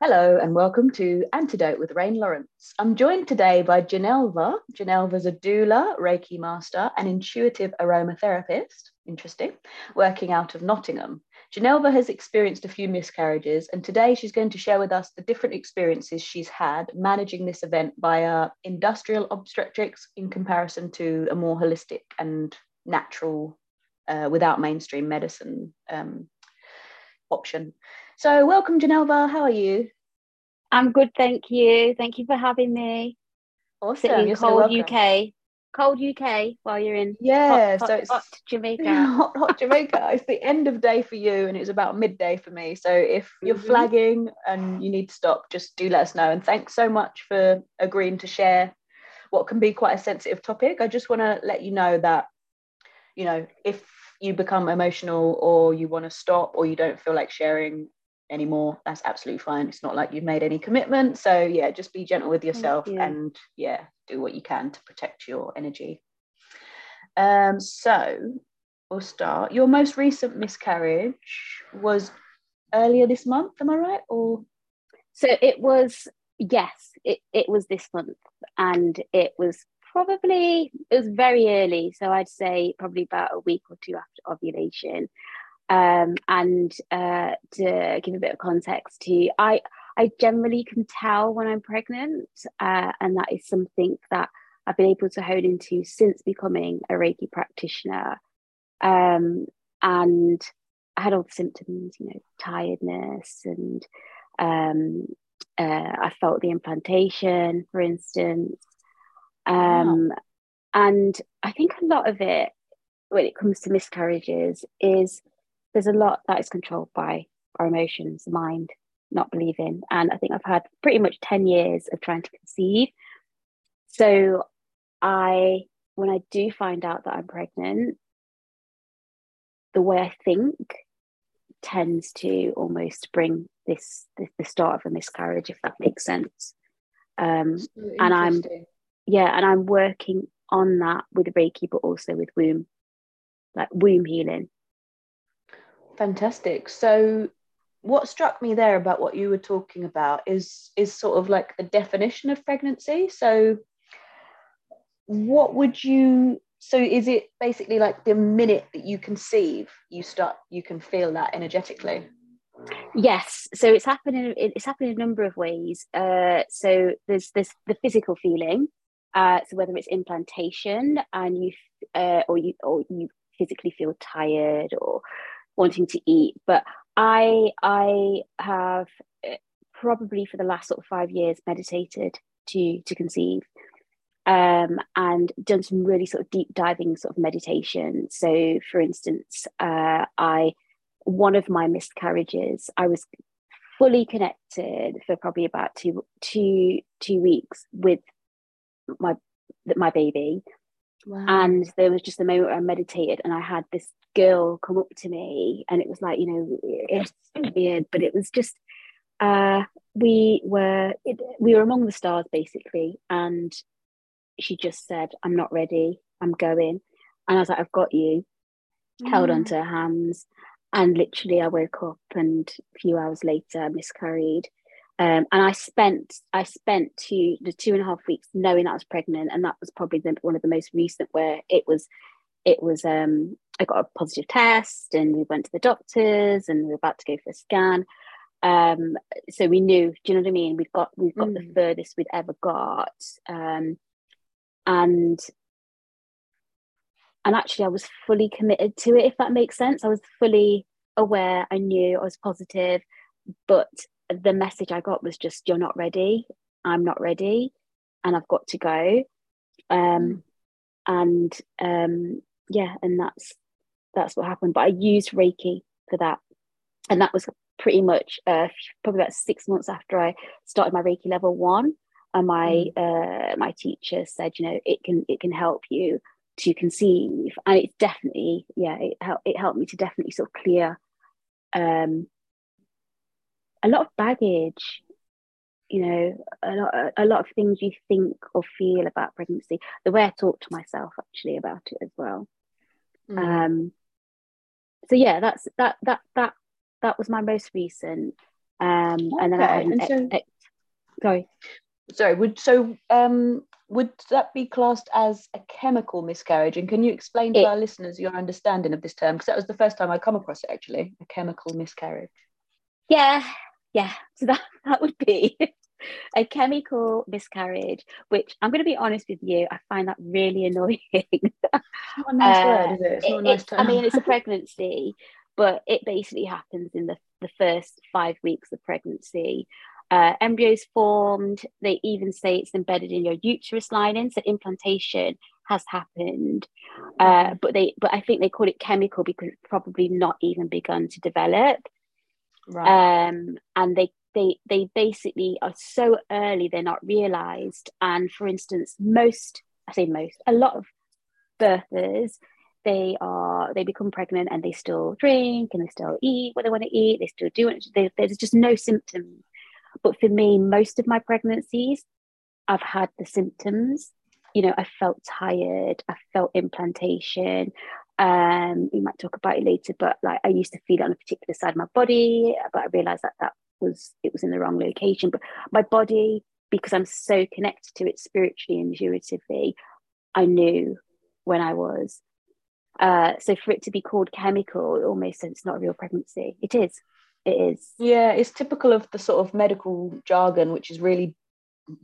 Hello and welcome to Antidote with Rain Lawrence. I'm joined today by Genelva. Genelva's a doula, Reiki master, and intuitive aromatherapist, interesting, working out of Nottingham. Genelva has experienced a few miscarriages, and today she's going to share with us the different experiences she's had managing this event via industrial obstetrics in comparison to a more holistic and natural, uh, without mainstream medicine um, option. So, welcome, Genelva. How are you? I'm good, thank you. Thank you for having me. Awesome. Sitting in You're so cold. UK, cold UK while you're in Yeah, hot, so it's hot Jamaica. hot, hot Jamaica. It's the end of day for you, and it's about midday for me. So if you're Mhm. flagging and you need to stop, just do let us know. And thanks so much for agreeing to share what can be quite a sensitive topic. I just want to let you know that, you know, if you become emotional or you want to stop or you don't feel like sharing anymore, that's absolutely fine. It's not like you've made any commitment. So yeah, just be gentle with yourself you. and yeah, do what you can to protect your energy. Um, so we'll start. Your most recent miscarriage was earlier this month, am I right? Or So it was yes, it, it was this month, and it was probably it was very early. So I'd say probably about a week or two after ovulation. Um, and uh, to give a bit of context to I I generally can tell when I'm pregnant, uh, and that is something that I've been able to hone into since becoming a Reiki practitioner. Um, and I had all the symptoms, you know, tiredness, and um, uh, I felt the implantation, for instance. Um, And I think a lot of it, when it comes to miscarriages, is there's a lot that is controlled by our emotions, mind, not believing. And I think I've had pretty much 10 years of trying to conceive. So I, when I do find out that I'm pregnant, the way I think tends to almost bring this, this the start of a miscarriage, if that makes sense. Um, And I'm- yeah, and I'm working on that with Reiki, but also with womb, like womb healing. Fantastic. So what struck me there about what you were talking about is is sort of like the definition of pregnancy. So what would you so is it basically like the minute that you conceive you start you can feel that energetically Yes, so it's happening. It's happening in a number of ways. Uh, so there's this the physical feeling. Uh, so whether it's implantation and you, uh, or you, or you physically feel tired or wanting to eat. But I, I have uh, probably for the last sort of five years meditated to to conceive, um, and done some really sort of deep diving sort of meditation. So, for instance, uh, I one of my miscarriages, I was fully connected for probably about two two two weeks with my my baby, wow. and there was just a moment where I meditated, and I had this girl come up to me, and it was like you know it's weird, but it was just uh, we were it, we were among the stars basically, and she just said, "I'm not ready. I'm going," and I was like, "I've got you." Held Mm. onto her hands, and literally I woke up and a few hours later I miscarried. Um, and I spent I spent two the two and a half weeks knowing I was pregnant, and that was probably the, one of the most recent where it was it was um I got a positive test and we went to the doctors and we were about to go for a scan. Um, so we knew, do you know what I mean? We've got we've got the Mm. furthest we'd ever got. Um, and and actually I was fully committed to it, if that makes sense. I was fully aware, I knew I was positive, but the message I got was just, you're not ready, I'm not ready, and I've got to go. Um, and um, yeah, and that's that's what happened. But I used Reiki for that, and that was pretty much uh, probably about six months after I started my Reiki level one. And my uh, my teacher said, you know, it can it can help you to conceive, and it's definitely yeah, it helped it helped me to definitely sort of clear um, a lot of baggage you know a lot a lot of things you think or feel about pregnancy the way i talk to myself actually about it as well Mm. um so yeah that's that that that that was my most recent Um, okay. And then I had an so, ex- sorry. Sorry, would so um, would that be classed as a chemical miscarriage? And can you explain to it, our listeners your understanding of this term? Because that was the first time I come across it actually, a chemical miscarriage. Yeah, yeah. So that, that would be a chemical miscarriage, which I'm going to be honest with you, I find that really annoying. It's not a nice uh, word, is it? It's not a nice term. I mean, it's a pregnancy, but it basically happens in the, the first five weeks of pregnancy. Uh, embryos formed, they even say it's embedded in your uterus lining, so implantation has happened. Uh, but they, but I think they call it chemical because it's probably not even begun to develop. Right. Um, and they they they basically are so early they're not realized. And for instance most i say most a lot of birthers they are they become pregnant and they still drink and they still eat what they want to eat. They still do it they, there's just no symptoms. But for me most of my pregnancies i've had the symptoms. You know i felt tired i felt implantation um we might talk about it later but like i used to feel it on a particular side of my body but i realized that that was it was in the wrong location but my body because i'm so connected to it spiritually intuitively i knew when i was uh, so for it to be called chemical it almost says it's not a real pregnancy it is it is yeah it's typical of the sort of medical jargon which is really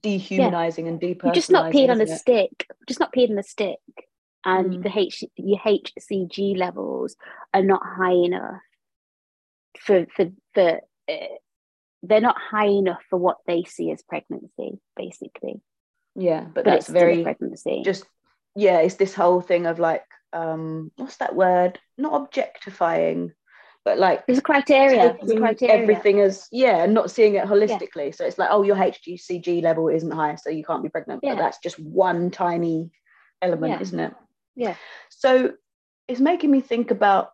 dehumanizing yeah. and depersonalizing. You're just not peed on a it? stick just not peed on a stick and mm. the H your HCG levels are not high enough for for for uh, they're not high enough for what they see as pregnancy, basically. Yeah, but, but that's very pregnancy. Just yeah, it's this whole thing of like, um, what's that word? Not objectifying, but like there's a criteria. There's a criteria. Everything is yeah, not seeing it holistically. Yeah. So it's like, oh, your HCG level isn't high, so you can't be pregnant. Yeah. But that's just one tiny element, yeah. isn't it? Yeah. So it's making me think about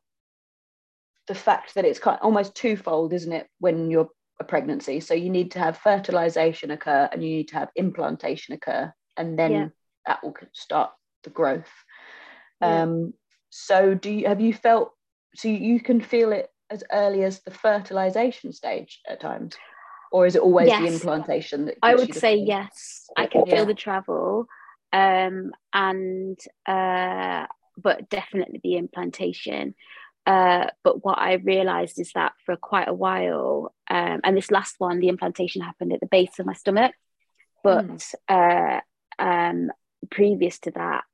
the fact that it's kind of almost twofold, isn't it? When you're a pregnancy. So you need to have fertilization occur and you need to have implantation occur, and then yeah. that will start the growth. Yeah. Um, so do you have you felt so you can feel it as early as the fertilization stage at times? Or is it always yes. the implantation that I would say yes. I can yeah. feel the travel. Um and uh but definitely the implantation. Uh, but what I realized is that for quite a while, um, and this last one, the implantation happened at the base of my stomach. But mm. uh, um, previous to that,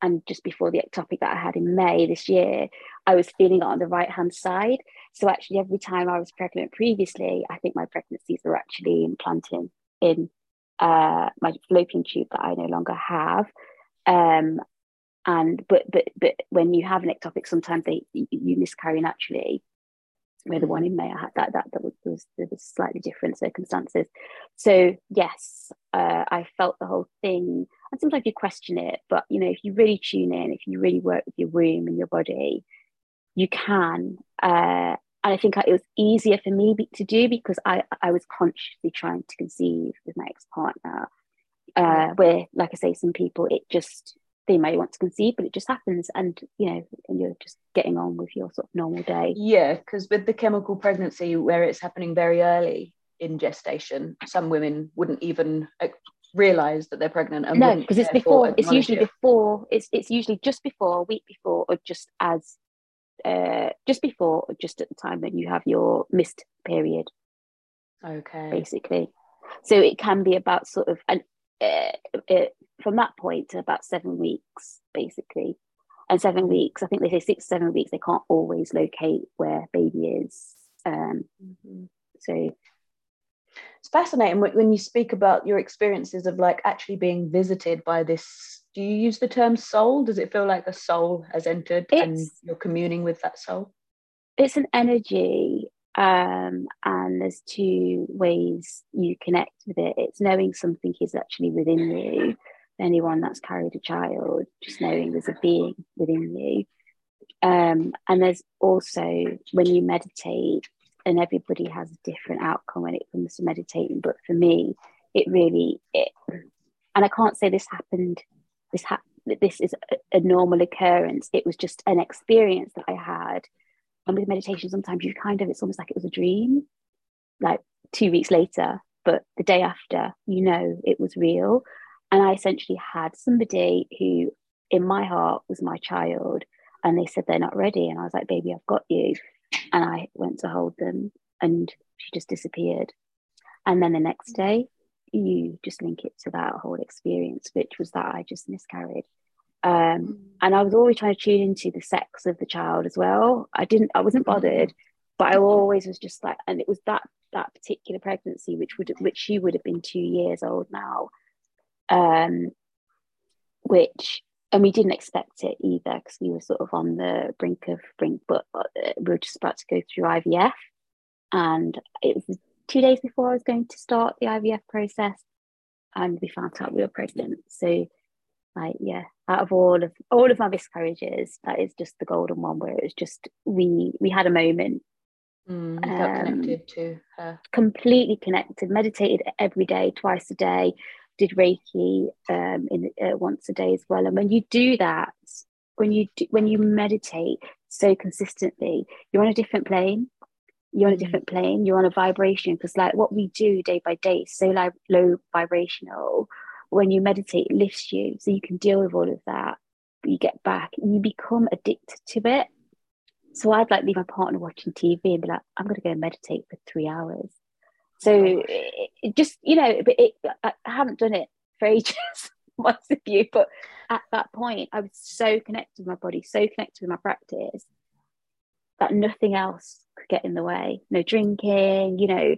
and just before the ectopic that I had in May this year, I was feeling it on the right hand side. So actually, every time I was pregnant previously, I think my pregnancies were actually implanting in uh, my fallopian tube that I no longer have. Um, and but but but when you have an ectopic sometimes they you miscarry naturally where the one in May I had that that that was, was was slightly different circumstances. So yes, uh, I felt the whole thing, and sometimes you question it, but you know if you really tune in, if you really work with your womb and your body, you can. Uh, and I think it was easier for me to do because I I was consciously trying to conceive with my ex partner. Uh, where, like I say, some people it just they may want to conceive, but it just happens, and you know, and you're just getting on with your sort of normal day. Yeah, because with the chemical pregnancy, where it's happening very early in gestation, some women wouldn't even uh, realize that they're pregnant. And no, because it's before. It's usually it. before. It's it's usually just before, a week before, or just as, uh, just before, or just at the time that you have your missed period. Okay. Basically, so it can be about sort of and uh, it, from that point to about seven weeks, basically. And seven weeks, I think they say six, seven weeks, they can't always locate where baby is. Um, mm-hmm. So it's fascinating when you speak about your experiences of like actually being visited by this. Do you use the term soul? Does it feel like a soul has entered and you're communing with that soul? It's an energy um, and there's two ways you connect with it it's knowing something is actually within you anyone that's carried a child just knowing there's a being within you um, and there's also when you meditate and everybody has a different outcome when it comes to meditating but for me it really it, and i can't say this happened this ha- this is a, a normal occurrence it was just an experience that i had and with meditation sometimes you kind of it's almost like it was a dream like two weeks later, but the day after, you know it was real. And I essentially had somebody who, in my heart, was my child, and they said they're not ready. And I was like, baby, I've got you. And I went to hold them, and she just disappeared. And then the next day, you just link it to that whole experience, which was that I just miscarried. Um, and I was always trying to tune into the sex of the child as well. I didn't, I wasn't bothered, but I always was just like, and it was that that particular pregnancy, which would which she would have been two years old now, um, which and we didn't expect it either because we were sort of on the brink of brink, but uh, we were just about to go through IVF, and it was two days before I was going to start the IVF process, and we found out we were pregnant. So, like, yeah, out of all of all of my miscarriages, that is just the golden one where it was just we we had a moment. Mm, felt um, connected to her. Completely connected. Meditated every day, twice a day. Did Reiki um, in uh, once a day as well. And when you do that, when you do, when you meditate so consistently, you're on a different plane you're on a mm. different plane you're on a vibration because like what we do day by day is so like low vibrational. When you meditate it lifts you so you can deal with all of that. You get back and you become addicted to it. So i'd like leave my partner watching tv and be like i'm going to go meditate for three hours. So it, it just you know but it, I, haven't done it for ages most of you but at that point i was so connected with my body so connected with my practice that nothing else get in the way. No drinking, you know,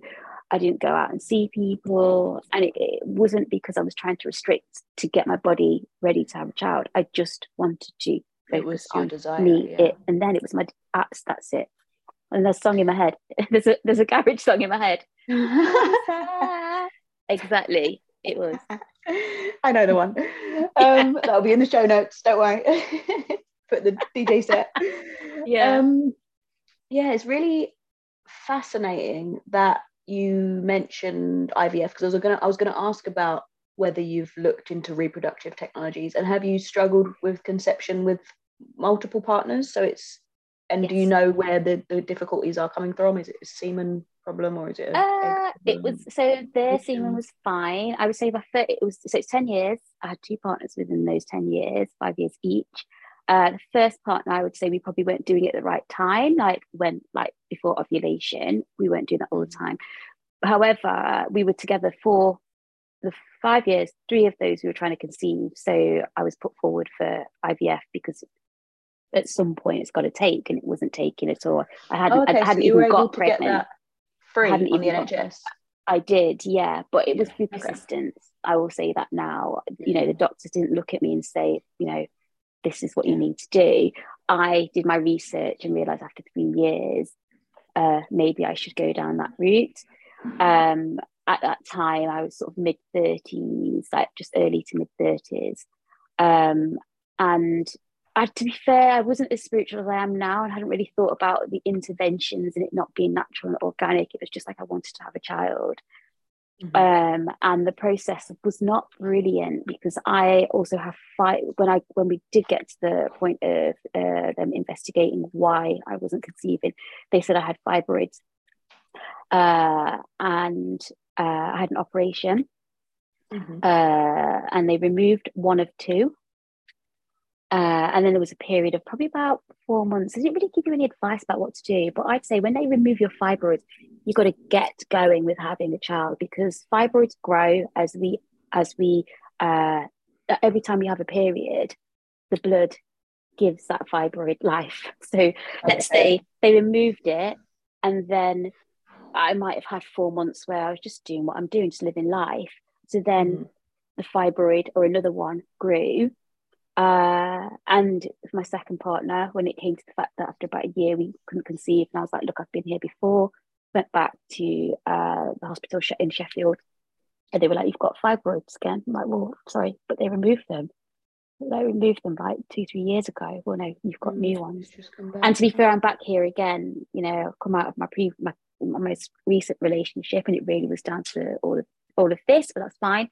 I didn't go out and see people. And it, it, wasn't because I was trying to restrict to get my body ready to have a child. I just wanted to focus on desire, me. Yeah. It, and then it was my that's that's it. And there's a song in my head. there's a there's a garage song in my head. exactly. It was. I know the one. Um, that'll be in the show notes. Don't worry. Put the DJ set. Yeah. Um, yeah, it's really fascinating that you mentioned IVF because I was gonna I was gonna ask about whether you've looked into reproductive technologies and have you struggled with conception with multiple partners? So it's and yes. do you know where the, the difficulties are coming from? Is it a semen problem or is it? Uh, it was so their semen was fine. I would say by 30, it was so it's ten years. I had two partners within those ten years, five years each. Uh, the first partner, I would say we probably weren't doing it at the right time, like when, like before ovulation, we weren't doing that all the mm. time. However, we were together for the five years, three of those we were trying to conceive. So I was put forward for IVF because at some point it's got to take, and it wasn't taking at all. I hadn't, okay, I hadn't so even got pregnant. free on the NHS. Got, I did, yeah, but it was through persistence. Okay. I will say that now. You know, the doctors didn't look at me and say, you know, this is what you need to do. I did my research and realized after three years, uh, maybe I should go down that route. Um, at that time, I was sort of mid 30s, like just early to mid 30s. Um, and I, to be fair, I wasn't as spiritual as I am now and hadn't really thought about the interventions and it not being natural and organic. It was just like I wanted to have a child. Mm-hmm. Um, and the process was not brilliant because I also have fight when I when we did get to the point of uh, them investigating why I wasn't conceiving, they said I had fibroids, uh, and uh, I had an operation, mm-hmm. Uh, and they removed one of two. Uh, and then there was a period of probably about four months. They didn't really give you any advice about what to do, but I'd say when they remove your fibroids, you've got to get going with having a child because fibroids grow as we as we uh, every time you have a period, the blood gives that fibroid life. So okay. let's say they removed it, and then I might have had four months where I was just doing what I'm doing, just living life. So then mm. the fibroid or another one grew uh, and my second partner, when it came to the fact that after about a year we couldn't conceive, and I was like, look, I've been here before, went back to uh, the hospital in Sheffield, and they were like, you've got fibroids again. I'm like, well, sorry, but they removed them. They removed them like two, three years ago. Well, no, you've got mm, new ones. And to be fair, I'm back here again. You know, I've come out of my pre my, my most recent relationship, and it really was down to all of all of this, but that's fine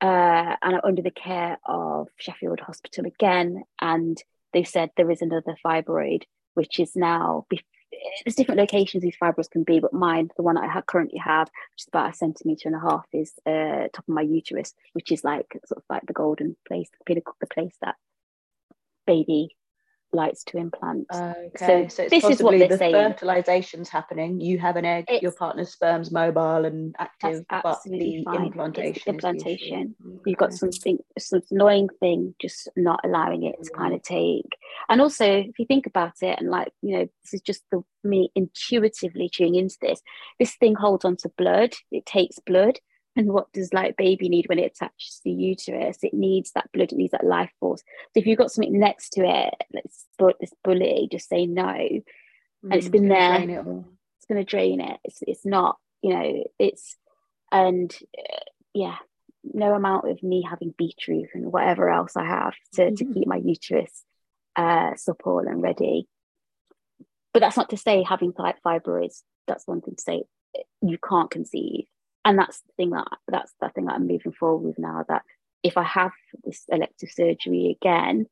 uh, and I'm under the care of Sheffield Hospital again. And they said there is another fibroid, which is now there's different locations these fibroids can be, but mine, the one I have currently have, which is about a centimeter and a half, is uh, top of my uterus, which is like sort of like the golden place, the pinnacle, the place that baby likes to implant. Okay, so, so this is what they're the saying. fertilization's happening. You have an egg, it's, your partner's sperm's mobile and active, but the fine. implantation. The implantation. Okay. Mm, You've got something, some annoying thing, just not allowing it to kind of mm. take. And also, if you think about it, and like you know, this is just the me intuitively tuning into this. This thing holds on to blood. It takes blood and what does like baby need when it attaches to the uterus? It needs that blood it needs that life force. So if you've got something next to it let's put this bully just say no. Mm, and it's been there. it it's going to drain it. It's, it's not you know it's and uh, yeah no amount of me having beetroot and whatever else i have to, mm-hmm. to keep my uterus uh, supple and ready. But that's not to say having like fibroids that's one thing to say you can't conceive and that's the thing that that's the thing that I'm moving forward with now. That if I have this elective surgery again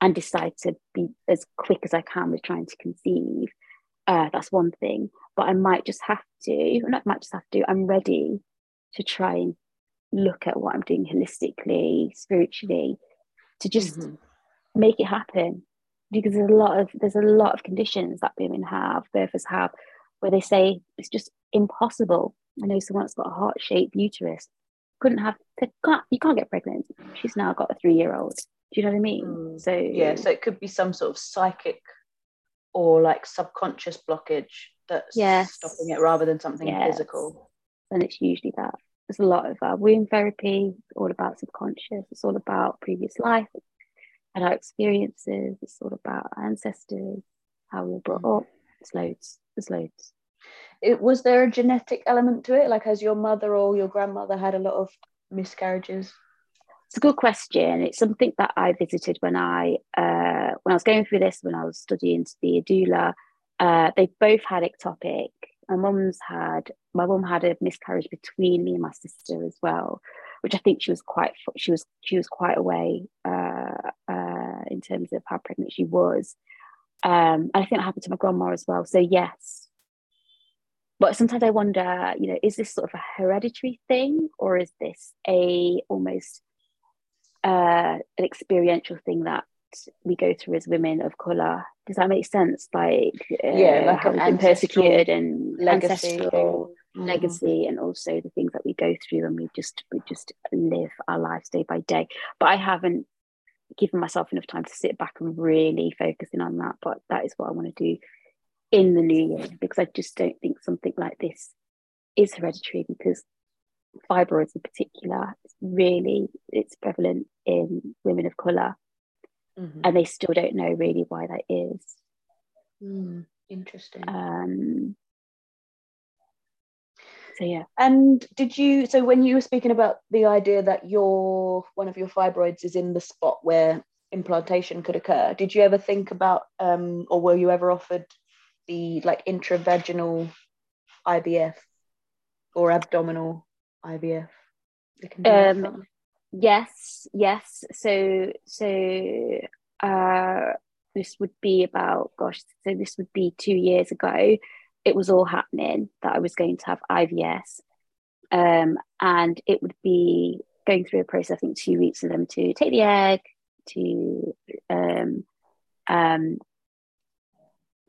and decide to be as quick as I can with trying to conceive, uh, that's one thing. But I might just have to, not might just have to. I'm ready to try and look at what I'm doing holistically, spiritually, to just mm-hmm. make it happen. Because there's a lot of there's a lot of conditions that women have, birthers have, where they say it's just impossible I know someone that's got a heart shaped uterus. Couldn't have, can't, you can't get pregnant. She's now got a three year old. Do you know what I mean? Mm. So, yeah, so it could be some sort of psychic or like subconscious blockage that's yes. stopping it rather than something yes. physical. And it's usually that. There's a lot of uh, womb therapy, all about subconscious, it's all about previous life and our experiences, it's all about our ancestors, how we were brought mm. up. There's loads, there's loads it was there a genetic element to it? Like has your mother or your grandmother had a lot of miscarriages? It's a good question. It's something that i visited when i uh, when i was going through this when i was studying to be a doula. Uh, they both had ectopic. My mum's had my mum had a miscarriage between me and my sister as well which i think she was quite she was she was quite away uh, uh, in terms of how pregnant she was. Um, and i think that happened to my grandma as well. So yes but sometimes i wonder you know is this sort of a hereditary thing or is this a almost uh, an experiential thing that we go through as women of color? Does that make sense? Like uh, yeah like been persecuted and legacy. ancestral mm-hmm. legacy and also the things that we go through and we just we just live our lives day by day. But i haven't given myself enough time to sit back and really focusing on that but that is what i want to do in the new year because I just don't think something like this is hereditary because fibroids in particular really it's prevalent in women of color mm-hmm. and they still don't know really why that is. Mm, interesting. Um so yeah. And did you so when you were speaking about the idea that your one of your fibroids is in the spot where implantation could occur did you ever think about um or were you ever offered the like intravaginal IVF or abdominal IVF? Um, yes, yes. So, so uh, this would be about, gosh, so this would be two years ago. It was all happening that I was going to have IVF. Um, and it would be going through a process, I think two weeks for them to take the egg, to um, um,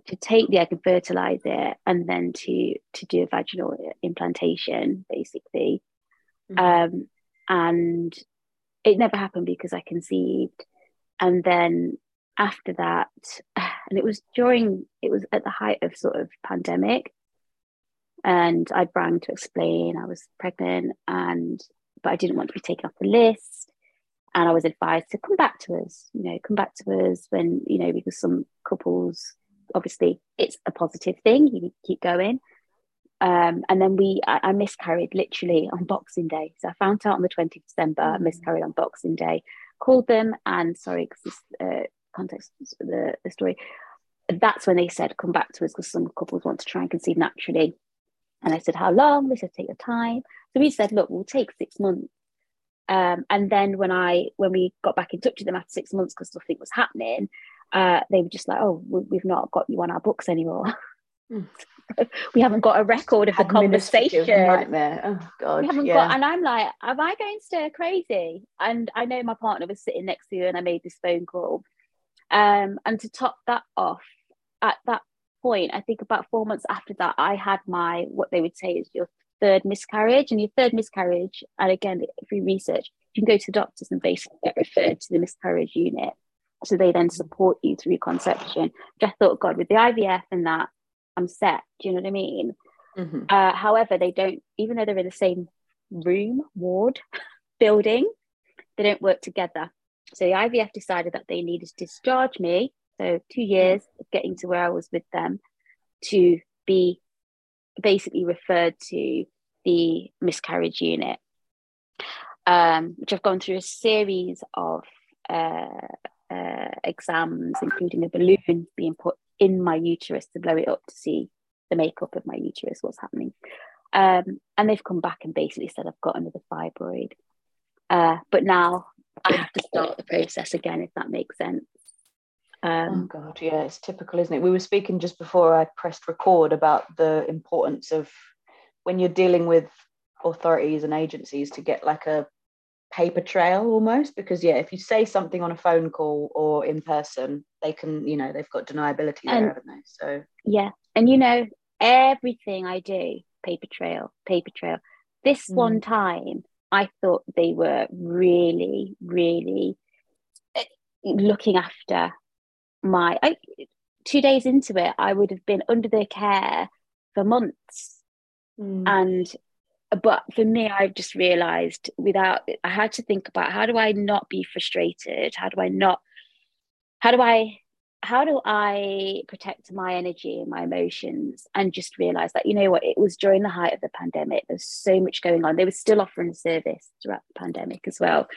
to take the egg and fertilize it and then to to do a vaginal implantation basically. Mm-hmm. um, and it never happened because i conceived. And then after that and it was during it was at the height of sort of pandemic. And i rang to explain i was pregnant and but i didn't want to be taken off the list. And i was advised to come back to us you know come back to us when you know because some couples obviously it's a positive thing you keep going. Um, and then we I, I, miscarried literally on boxing day. So i found out on the 20th december mm. miscarried on boxing day. Called them and sorry because this uh, context the, the story. That's when they said come back to us because some couples want to try and conceive naturally. And i said how long? They said take your time. So we said look we'll take six months. Um, and then when I when we got back in touch with them after six months because nothing was happening, uh, they were just like, "Oh, we've not got you on our books anymore." Mm. we haven't got a record of the conversation. Nightmare. Oh God. We haven't yeah. got, and I'm like, am I going stir crazy? And I know my partner was sitting next to you, and I made this phone call. Um, and to top that off, at that point, I think about four months after that, I had my what they would say is your third miscarriage, and your third miscarriage. And again, if through research, you can go to the doctors and basically get referred to the miscarriage unit. So they then support you through conception. Which I thought, God, with the IVF and that, I'm set. Do you know what I mean? Mm-hmm. Uh, however, they don't, even though they're in the same room, ward, building, they don't work together. So the IVF decided that they needed to discharge me. So two years of getting to where I was with them to be basically referred to the miscarriage unit, um, which I've gone through a series of uh, uh, exams, including a balloon being put in my uterus to blow it up to see the makeup of my uterus, what's happening. Um, and they've come back and basically said I've got another fibroid. Uh, but now I have to start the process again, if that makes sense. Um, oh God, yeah, it's typical, isn't it? We were speaking just before I pressed record about the importance of when you're dealing with authorities and agencies to get like a paper trail almost because yeah if you say something on a phone call or in person they can you know they've got deniability there and, haven't they so yeah and you know everything i do paper trail paper trail this mm. one time i thought they were really really eh, looking after my I, two days into it i would have been under their care for months mm. and but for me i've just realized without i had to think about how do i not be frustrated? How do i not how do i how do i protect my energy and my emotions and just realize that you know what it was during the height of the pandemic there's so much going on. They were still offering service throughout the pandemic as well.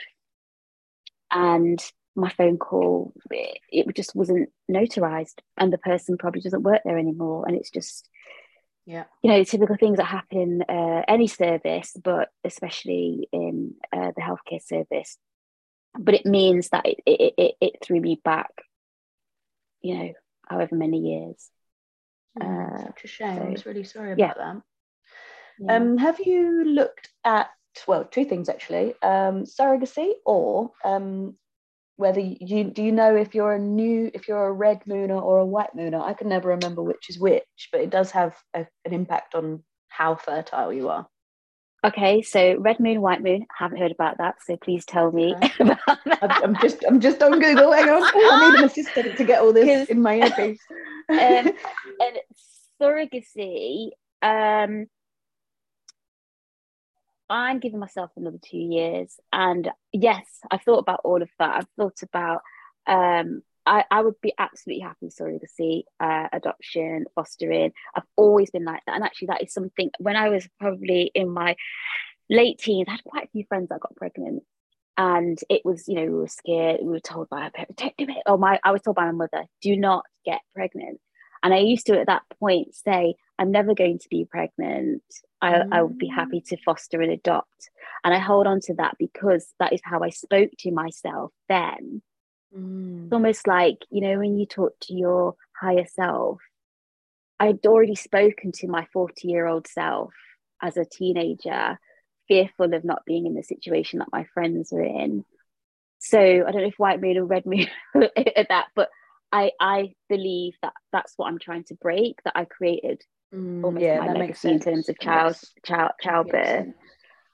And my phone call it, it just wasn't notarized and the person probably doesn't work there anymore. And it's just yeah. You know typical things that happen in uh, any service but especially in uh, the healthcare service. But it means that it, it, it, it threw me back you know however many years. Mm, uh, such a shame. so, i was really sorry yeah. about that. Yeah. um have you looked at well two things actually um surrogacy or um whether you do you know if you're a new if you're a red mooner or a white mooner? I can never remember which is which but it does have a, an impact on how fertile you are. Okay so red moon white moon I haven't heard about that so please tell me okay. i'm just i'm just on google hang on. I need an assistant to get all this in my earpiece um, and surrogacy um I'm giving myself another two years. And yes, I've thought about all of that. I've thought about, um, I, I would be absolutely happy with surrogacy, uh, adoption, fostering. I've always been like that. And actually, that is something when I was probably in my late teens, I had quite a few friends that got pregnant. And it was, you know, we were scared. We were told by our parents, don't do it. Oh, my, I was told by my mother, do not get pregnant. And I used to at that point say, I'm never going to be pregnant. I, mm. I would be happy to foster and adopt. And I hold on to that because that is how I spoke to myself then. Mm. It's almost like, you know, when you talk to your higher self, I'd already spoken to my 40 year old self as a teenager, fearful of not being in the situation that my friends were in. So I don't know if white moon or red moon at that, but I I believe that that's what I'm trying to break. That I created mm, almost yeah, my legacy in terms of child child childbirth.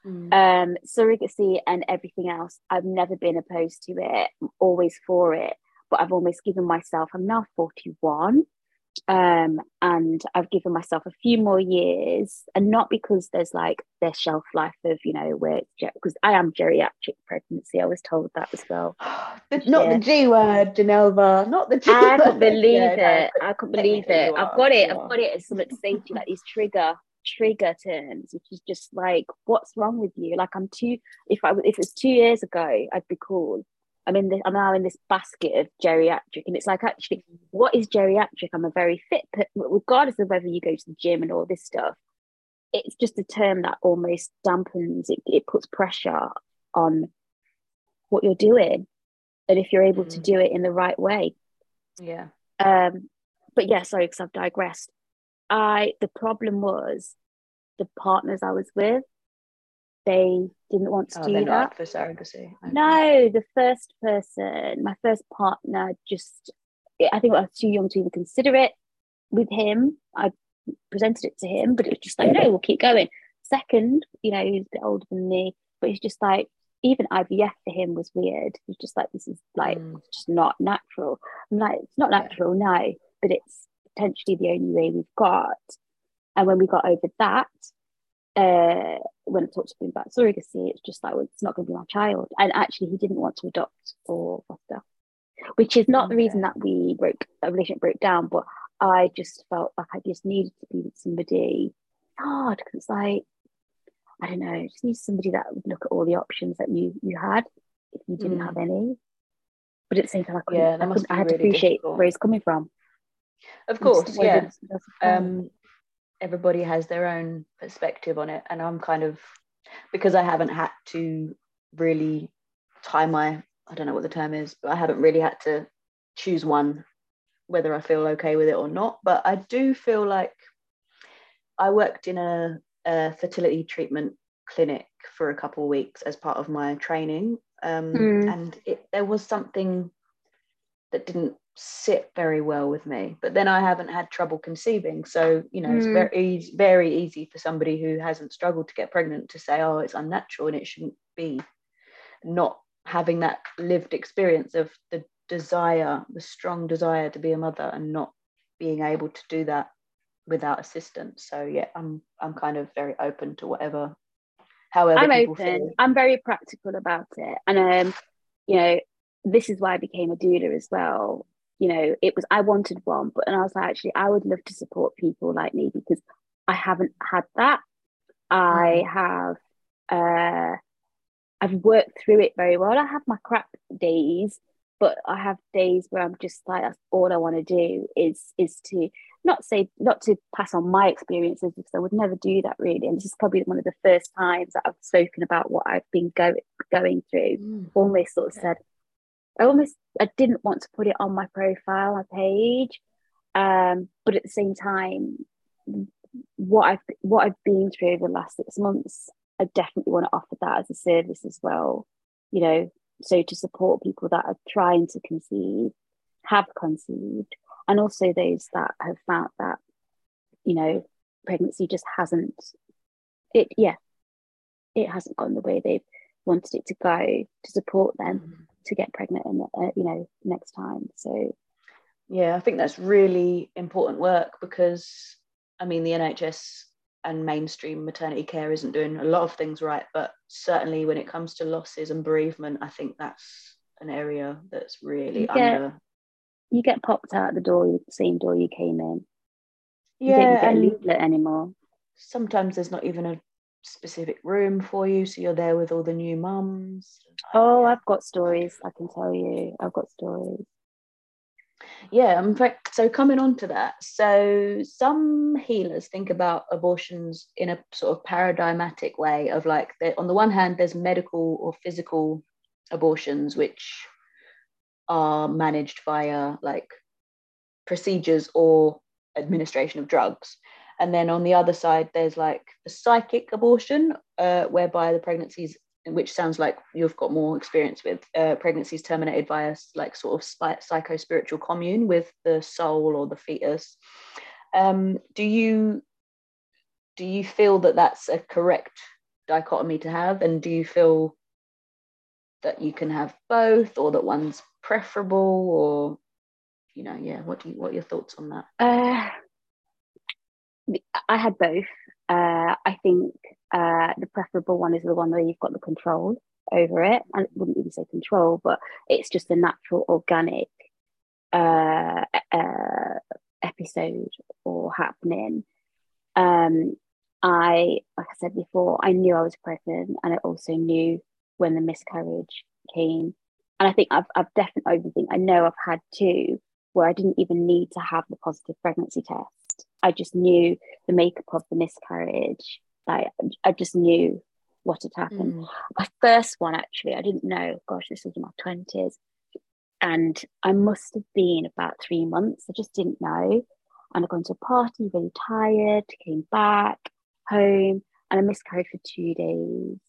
Mm. Um, surrogacy and everything else. I've never been opposed to it. I'm always for it. But I've almost given myself. I'm now 41 um, and I've given myself a few more years, and not because there's like their shelf life of you know where because I am geriatric pregnancy. I was told that as well. not yeah. the G word, Genelva. Not the G I can't believe yeah, it. No, I can't believe it. I've got it. I've got it as something to say to you, like these trigger trigger terms, which is just like, what's wrong with you? Like I'm too. If I if it's two years ago, I'd be cool. I'm in this, I'm now in this basket of geriatric. And it's like, actually, what is geriatric? I'm a very fit, regardless of whether you go to the gym and all this stuff. It's just a term that almost dampens, it, it puts pressure on what you're doing. And if you're able mm. to do it in the right way. Yeah. Um, but yeah, sorry, because I've digressed. I the problem was the partners I was with, they didn't want to oh, do they're that. not for surrogacy. Okay. No, the first person, my first partner, just I think I was too young to even consider it with him. I presented it to him, but it was just like, no, we'll keep going. Second, you know, he's a bit older than me, but he's just like, even IVF for him was weird. He's just like, this is like Mm. just not natural. I'm like, it's not Yeah. natural, no, but it's potentially the only way we've got. And when we got over that, uh, when I talked to him about surrogacy, it's just like, well, it's not going to be my child. And actually, he didn't want to adopt or foster, which is not the reason that we broke, a relationship broke down, but I just felt like I just needed to be with somebody. Hard because it's like, I don't know, just need somebody that would look at all the options that you you had if you didn't Mm. have any. But at the same time, I couldn't, Yeah, I, couldn't, I had to appreciate difficult. where he's coming from. Of course, yeah. be with somebody else's child. um, everybody has their own perspective on it, and I'm kind of because I haven't had to really tie my I don't know what the term is, but I haven't really had to choose one whether I feel okay with it or not. But I do feel like I worked in a, a fertility treatment clinic for a couple of weeks as part of my training, um, Mm. and it, there was something that didn't sit very well with me. But then I haven't had trouble conceiving, so you know it's Mm. very easy, very easy for somebody who hasn't struggled to get pregnant to say, "Oh, it's unnatural and it shouldn't be." Not having that lived experience of the desire, the strong desire to be a mother, and not being able to do that without assistance. So yeah, I'm I'm kind of very open to whatever, however I'm open. feel. I'm very practical about it, and um, you know, this is why I became a doula as well. You know, it was I wanted one, but and I was like, actually, I would love to support people like me because I haven't had that. I have, uh, I've worked through it very well. I have my crap days, but I have days where I'm just like, that's all I want to do is is to not say not to pass on my experiences because I would never do that really. And this is probably one of the first times that I've spoken about what I've been going going through. Mm. Almost sort of said, I almost I didn't want to put it on my profile, my page, um, but at the same time, what I've what I've been through over the last six months, I definitely want to offer that as a service as well. You know, so to support people that are trying to conceive, have conceived, and also those that have found that, you know, pregnancy just hasn't it yeah, it hasn't gone the way they've wanted it to go to support them Mm. To get pregnant and uh, you know next time. So Yeah, I think that's really important work because I mean the NHS and mainstream maternity care isn't doing a lot of things right, but certainly when it comes to losses and bereavement, I think that's an area that's really You get- under. you get popped out the door, the same door you came in. You Yeah, don't get a leaflet anymore. sometimes there's not even a specific room for you, so you're there with all the new mums. Oh, I've got stories. I can tell you. I've got stories. Yeah, in fact, so coming on to that, so some healers think about abortions in a sort of paradigmatic way of like, that on the one hand, there's medical or physical abortions, which are managed via like procedures or administration of drugs. And then on the other side, there's like the psychic abortion, uh, whereby the pregnancies which sounds like you've got more experience with uh, pregnancies terminated via like sort of psycho spiritual commune with the soul or the fetus. Um, do you do you feel that that's a correct dichotomy to have, and do you feel that you can have both, or that one's preferable, or you know, yeah, what do you what are your thoughts on that? Uh, I had both. Uh, I think uh, the preferable one is the one where you've got the control over it. I wouldn't even say control, but it's just a natural, organic uh, uh, episode or happening. Um, I, like I said before, I knew I was pregnant, and I also knew when the miscarriage came. And I think I've, I've definitely, overthink. I know I've had two where I didn't even need to have the positive pregnancy test. I just knew the makeup of the miscarriage. Like I just knew what had happened. Mm. My first one, actually, I didn't know. Gosh, this was in my twenties. and I must have been about three months. I just didn't know. And I'd gone to a party, really tired, came back home, and I miscarried for two days.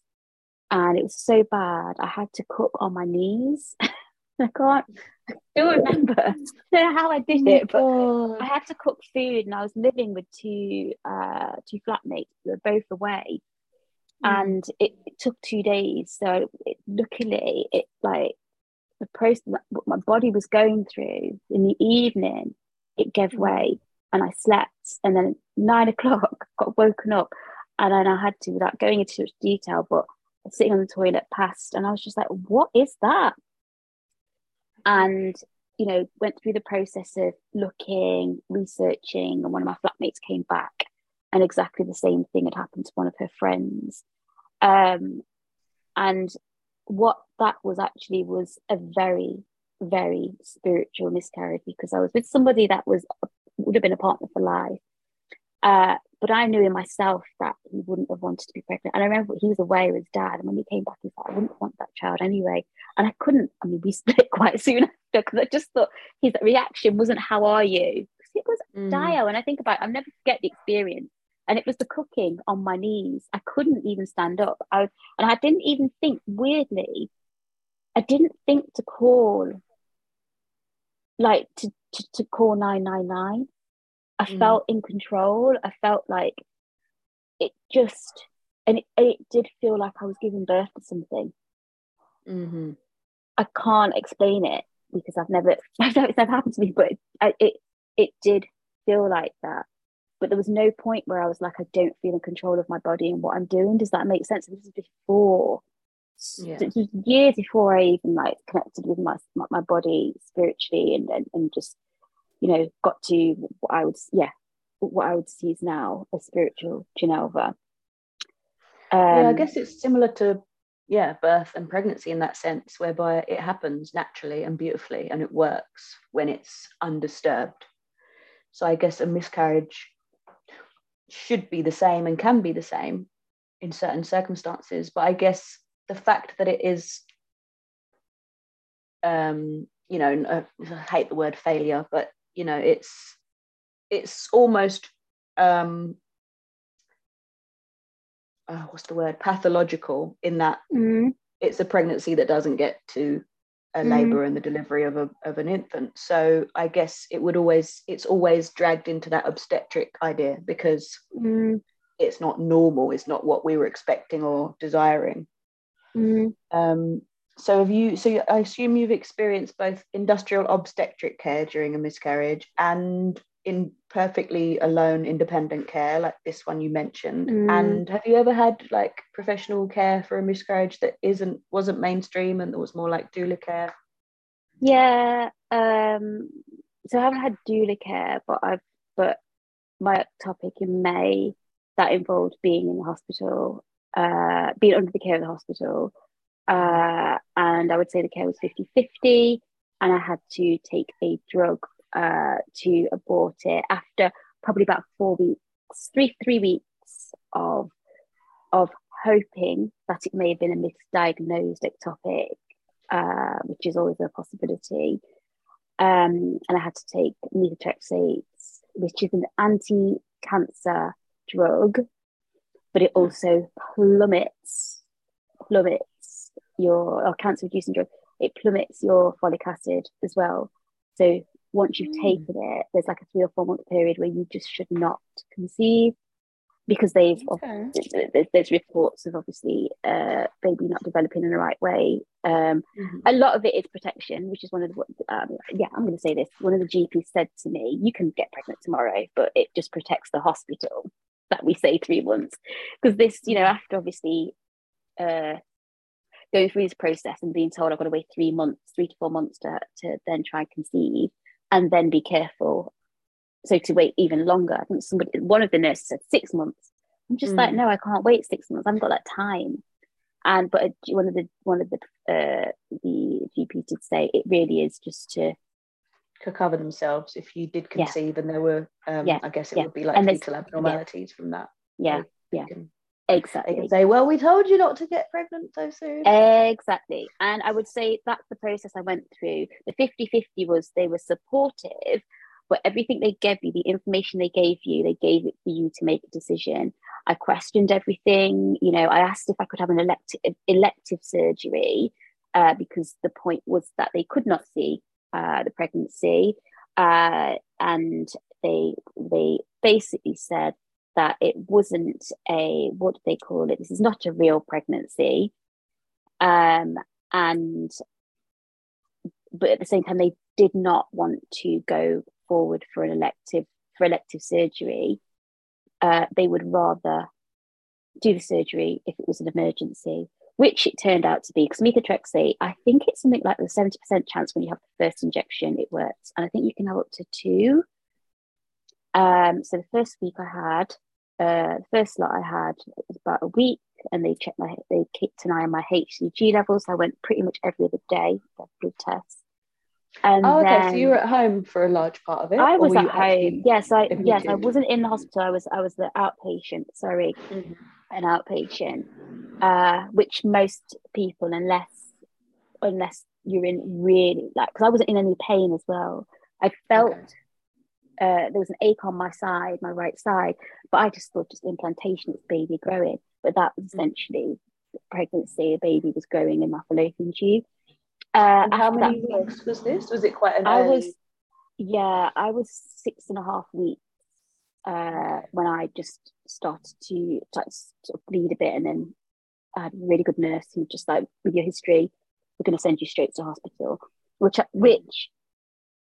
And it was so bad. I had to cook on my knees. I can't, I still remember. I don't know how I did oh it, but. I had to cook food and I was living with two uh two flatmates who were both away. Mm. And it, it, took two days. So it, luckily it like the process what my body was going through in the evening, it gave mm. way and I slept. And then nine o'clock got woken up and then I had to, without going into too much detail, but sitting on the toilet passed and I was just like, what is that? And you know went through the process of looking researching and one of my flatmates came back and exactly the same thing had happened to one of her friends. Um, and what that was actually was a very very spiritual miscarriage because i was with somebody that was would have been a partner for life uh, but I knew in myself that he wouldn't have wanted to be pregnant. And I remember he was away with his dad. And when he came back, he thought, I wouldn't want that child anyway. And I couldn't, I mean, we split quite soon after because I just thought his reaction wasn't, How are you? It was mm. dire. And I think about it, I'll never forget the experience. And it was the cooking on my knees. I couldn't even stand up. I, and I didn't even think, weirdly, I didn't think to call, like to, to, to call 999 I mm. felt in control. I felt like it just, and it, it did feel like I was giving birth to something. Mm-hmm. I can't explain it because I've never, I've never, it's never happened to me, but it, it, it did feel like that. But there was no point where I was like, I don't feel in control of my body and what I'm doing. Does that make sense? This is before, yeah. years before I even like connected with my my, body spiritually and, and and just you know, got to what I would, yeah, what I would see is now a spiritual Genelva. Um, yeah, I um, guess it's similar to yeah, birth and pregnancy in that sense, whereby it happens naturally and beautifully, and it works when it's undisturbed. So I guess a miscarriage should be the same and can be the same in certain circumstances, but I guess the fact that it is um, you know, I hate the word failure, but you know it's it's almost um uh, what's the word pathological in that mm. it's a pregnancy that doesn't get to a mm. labor and the delivery of a of an infant so i guess it would always it's always dragged into that obstetric idea because mm. it's not normal it's not what we were expecting or desiring mm. um so have you so i assume you've experienced both industrial obstetric care during a miscarriage and in perfectly alone independent care like this one you mentioned. Mm. and have you ever had like professional care for a miscarriage that isn't wasn't mainstream and that was more like doula care? Yeah um so i haven't had doula care but i've but my ectopic in may that involved being in the hospital uh being under the care of the hospital uh, and I would say the care was 50 50. And I had to take a drug uh, to abort it after probably about four weeks, three, three weeks of, of hoping that it may have been a misdiagnosed ectopic, uh, which is always a possibility. Um, and I had to take methotrexate, which is an anti cancer drug, but it also plummets, plummets your or cancer reducing drug, it plummets your folic acid as well. So once you've mm. taken it, there's like a three or four month period where you just should not conceive because they've okay. there's, reports of obviously uh, baby not developing in the right way. Um, mm-hmm. A lot of it is protection, which is one of the um, yeah I'm going to say this. One of the GPs said to me, "You can get pregnant tomorrow, but it just protects the hospital." That we say three months because this, you know, after obviously uh, going through this process and being told I've got to wait three months, three to four months to, to then try and conceive and then be careful. So to wait even longer, I think somebody, one of the nurses said six months. I'm just mm. like, no, I can't wait six months. I haven't got that time. And but one of the one of the uh, the GP did say it really is just to to cover themselves if you did conceive yeah. and there were um, yeah. I guess it yeah. would be like fetal abnormalities from that. Yeah, yeah. Can, Exactly. They can say, well, we told you not to get pregnant so soon. Exactly. And I would say that's the process I went through. The 50 50 was they were supportive, but everything they gave you, the information they gave you, they gave it for you to make a decision. I questioned everything. You know, I asked if I could have an elective elective surgery uh, because the point was that they could not see uh, the pregnancy, uh, and they they basically said that it wasn't a what do they call it? This is not a real pregnancy, um, and but at the same time they did not want to go forward for an elective for elective surgery. Uh, they would rather do the surgery if it was an emergency, which it turned out to be. Because methotrexate, I think it's something like the 70% chance when you have the first injection, it works. And I think you can have up to two. Um, so the first week I had, uh, the first lot I had was about a week, and they checked my, they kept an eye on my HCG levels. I went pretty much every other day, for blood tests. And oh, okay. Then, so you were at home for a large part of it. I was at home. Yes, I yes, I wasn't in the hospital. I was I was the outpatient. Sorry, mm-hmm. an outpatient, uh, which most people, unless unless you're in really like, because I wasn't in any pain as well. I felt okay. Uh, there was an ache on my side, my right side, but I just thought just implantation, it's baby growing. But that was mm-hmm. essentially pregnancy. A baby was growing in my fallopian tube. Uh, how many that, weeks was this? Was it quite an I early... was, yeah, I was six and a half weeks uh, when I just started to start, sort of bleed a bit, and then I had a really good nurse who just like, with your history, we're going to send you straight to hospital, which which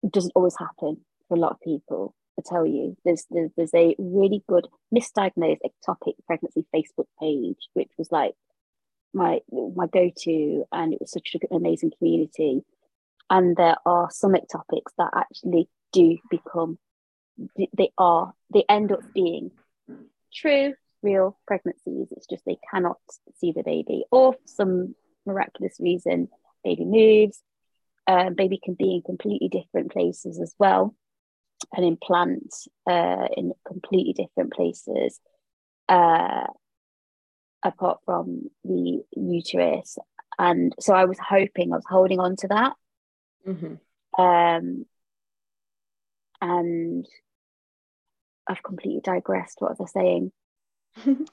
doesn't always happen for a lot of people. I tell you, there's there's, a really good misdiagnosed ectopic pregnancy Facebook page, which was like my my go-to and it was such an amazing community. And there are some ectopics that actually do become they are they end up being true real pregnancies. It's just they cannot see the baby or for some miraculous reason baby moves. Um, baby can be in completely different places as well and implant uh, in completely different places uh, apart from the uterus. And so I was hoping, I was holding on to that. Mm-hmm. Um, and I've completely digressed. What was I saying?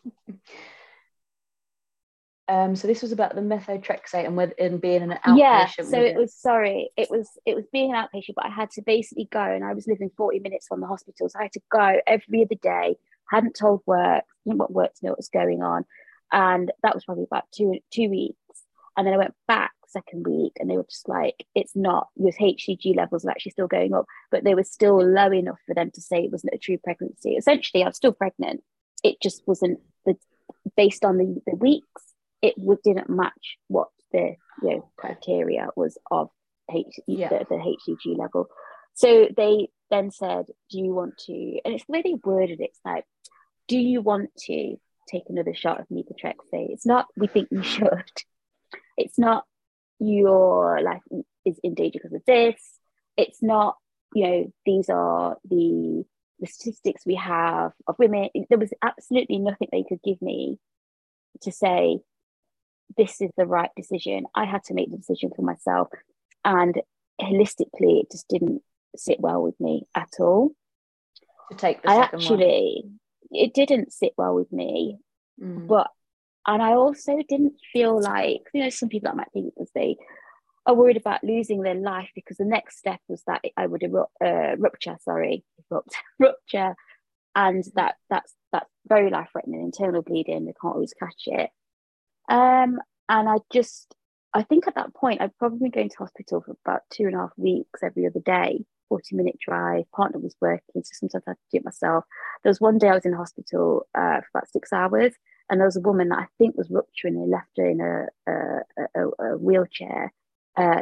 um, so this was about the methotrexate and with and being an outpatient. Yeah, so it, it was sorry, it was it was being an outpatient, but I had to basically go, and I was living forty minutes from the hospital, so I had to go every other day. Hadn't told work, didn't want work to know what was going on, and that was probably about two two weeks and then i went back second week and they were just like it's not your hcg levels are actually still going up but they were still low enough for them to say it wasn't a true pregnancy essentially i was still pregnant it just wasn't the based on the, the weeks it didn't match what the you know criteria was of H- yeah. the, the hcg level so they then said do you want to and it's the way they worded it it's like do you want to take another shot of methotrexate. It's not we think you should. It's not your life is in danger because of this. It's not, you know, these are the the statistics we have of women. There was absolutely nothing they could give me to say this is the right decision. I had to make the decision for myself. And holistically, it just didn't sit well with me at all. To take the I actually, one it didn't sit well with me. Mm. But and I also didn't feel like you know some people that might think because they are worried about losing their life because the next step was that I would erupt, uh, rupture, sorry, erupt, rupture, and that that's that's very life threatening. Internal bleeding, they can't always catch it. Um, and I just I think at that point I'd probably been going to hospital for about two and a half weeks every other day. 40 minute drive. Partner was working, so sometimes I had to do it myself. There was one day I was in hospital uh, for about six hours, and there was a woman that I think was rupturing. They left her in a, a, a, a wheelchair. Uh,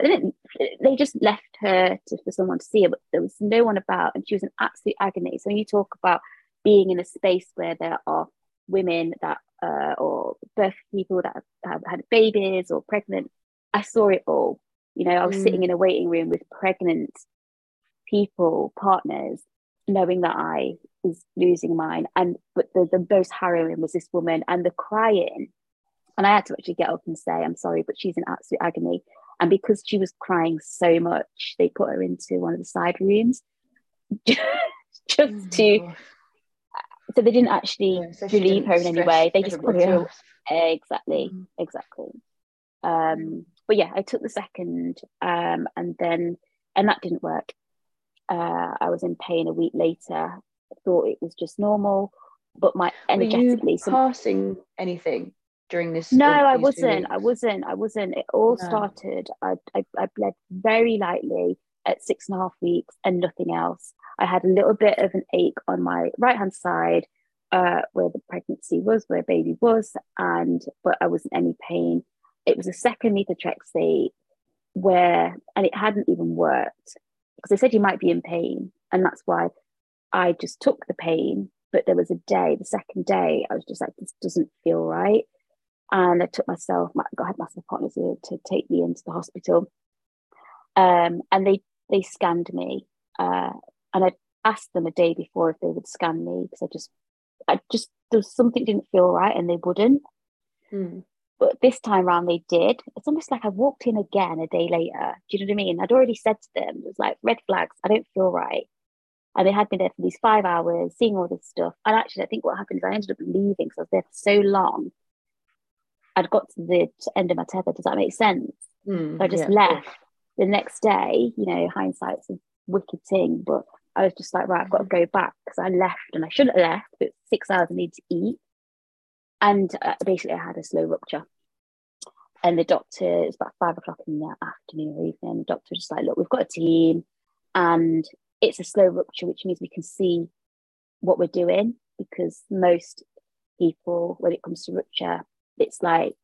they, they just left her to, for someone to see her, but there was no one about, and she was in absolute agony. So when you talk about being in a space where there are women that uh, or birth people that have, have had babies or pregnant, I saw it all. You know, I was mm. sitting in a waiting room with pregnant people, partners, knowing that I was losing mine. And but the, the most harrowing was this woman and the crying. And I had to actually get up and say, I'm sorry, but she's in absolute agony. And because she was crying so much, they put her into one of the side rooms just oh to. So they didn't actually yeah, so relieve her in any way. They just put her exactly, mm. exactly. Um, but yeah, I took the second, um, and then and that didn't work. Uh, I was in pain a week later. I thought it was just normal, but my energetically some... passing anything during this? No, I wasn't. I wasn't. I wasn't. It all no. started. I, I I bled very lightly at six and a half weeks and nothing else. I had a little bit of an ache on my right hand side, uh, where the pregnancy was, where baby was, and but I wasn't in any pain. It was a second methotrexate where, and it hadn't even worked because they said you might be in pain, and that's why I just took the pain. But there was a day, the second day, I was just like, this doesn't feel right, and I took myself, my, I had my partner to, to take me into the hospital, um, and they they scanned me, uh, and I asked them a day before if they would scan me because I just, I just there was something didn't feel right, and they wouldn't. Hmm. But this time around, they did. It's almost like I walked in again a day later. Do you know what I mean? I'd already said to them, it was like red flags. I don't feel right. And they had been there for these five hours, seeing all this stuff. And actually, I think what happened is I ended up leaving because I was there for so long. I'd got to the end of my tether. Does that make sense? Mm, so I just yeah, left. The next day, you know, hindsight's a wicked thing, but I was just like, right, I've got to go back because I left and I shouldn't have left, but six hours I need to eat and uh, basically I had a slow rupture. And the doctor, it's about five o'clock in the afternoon or evening. The doctor was just like, look, we've got a team, and it's a slow rupture, which means we can see what we're doing because most people, when it comes to rupture, it's like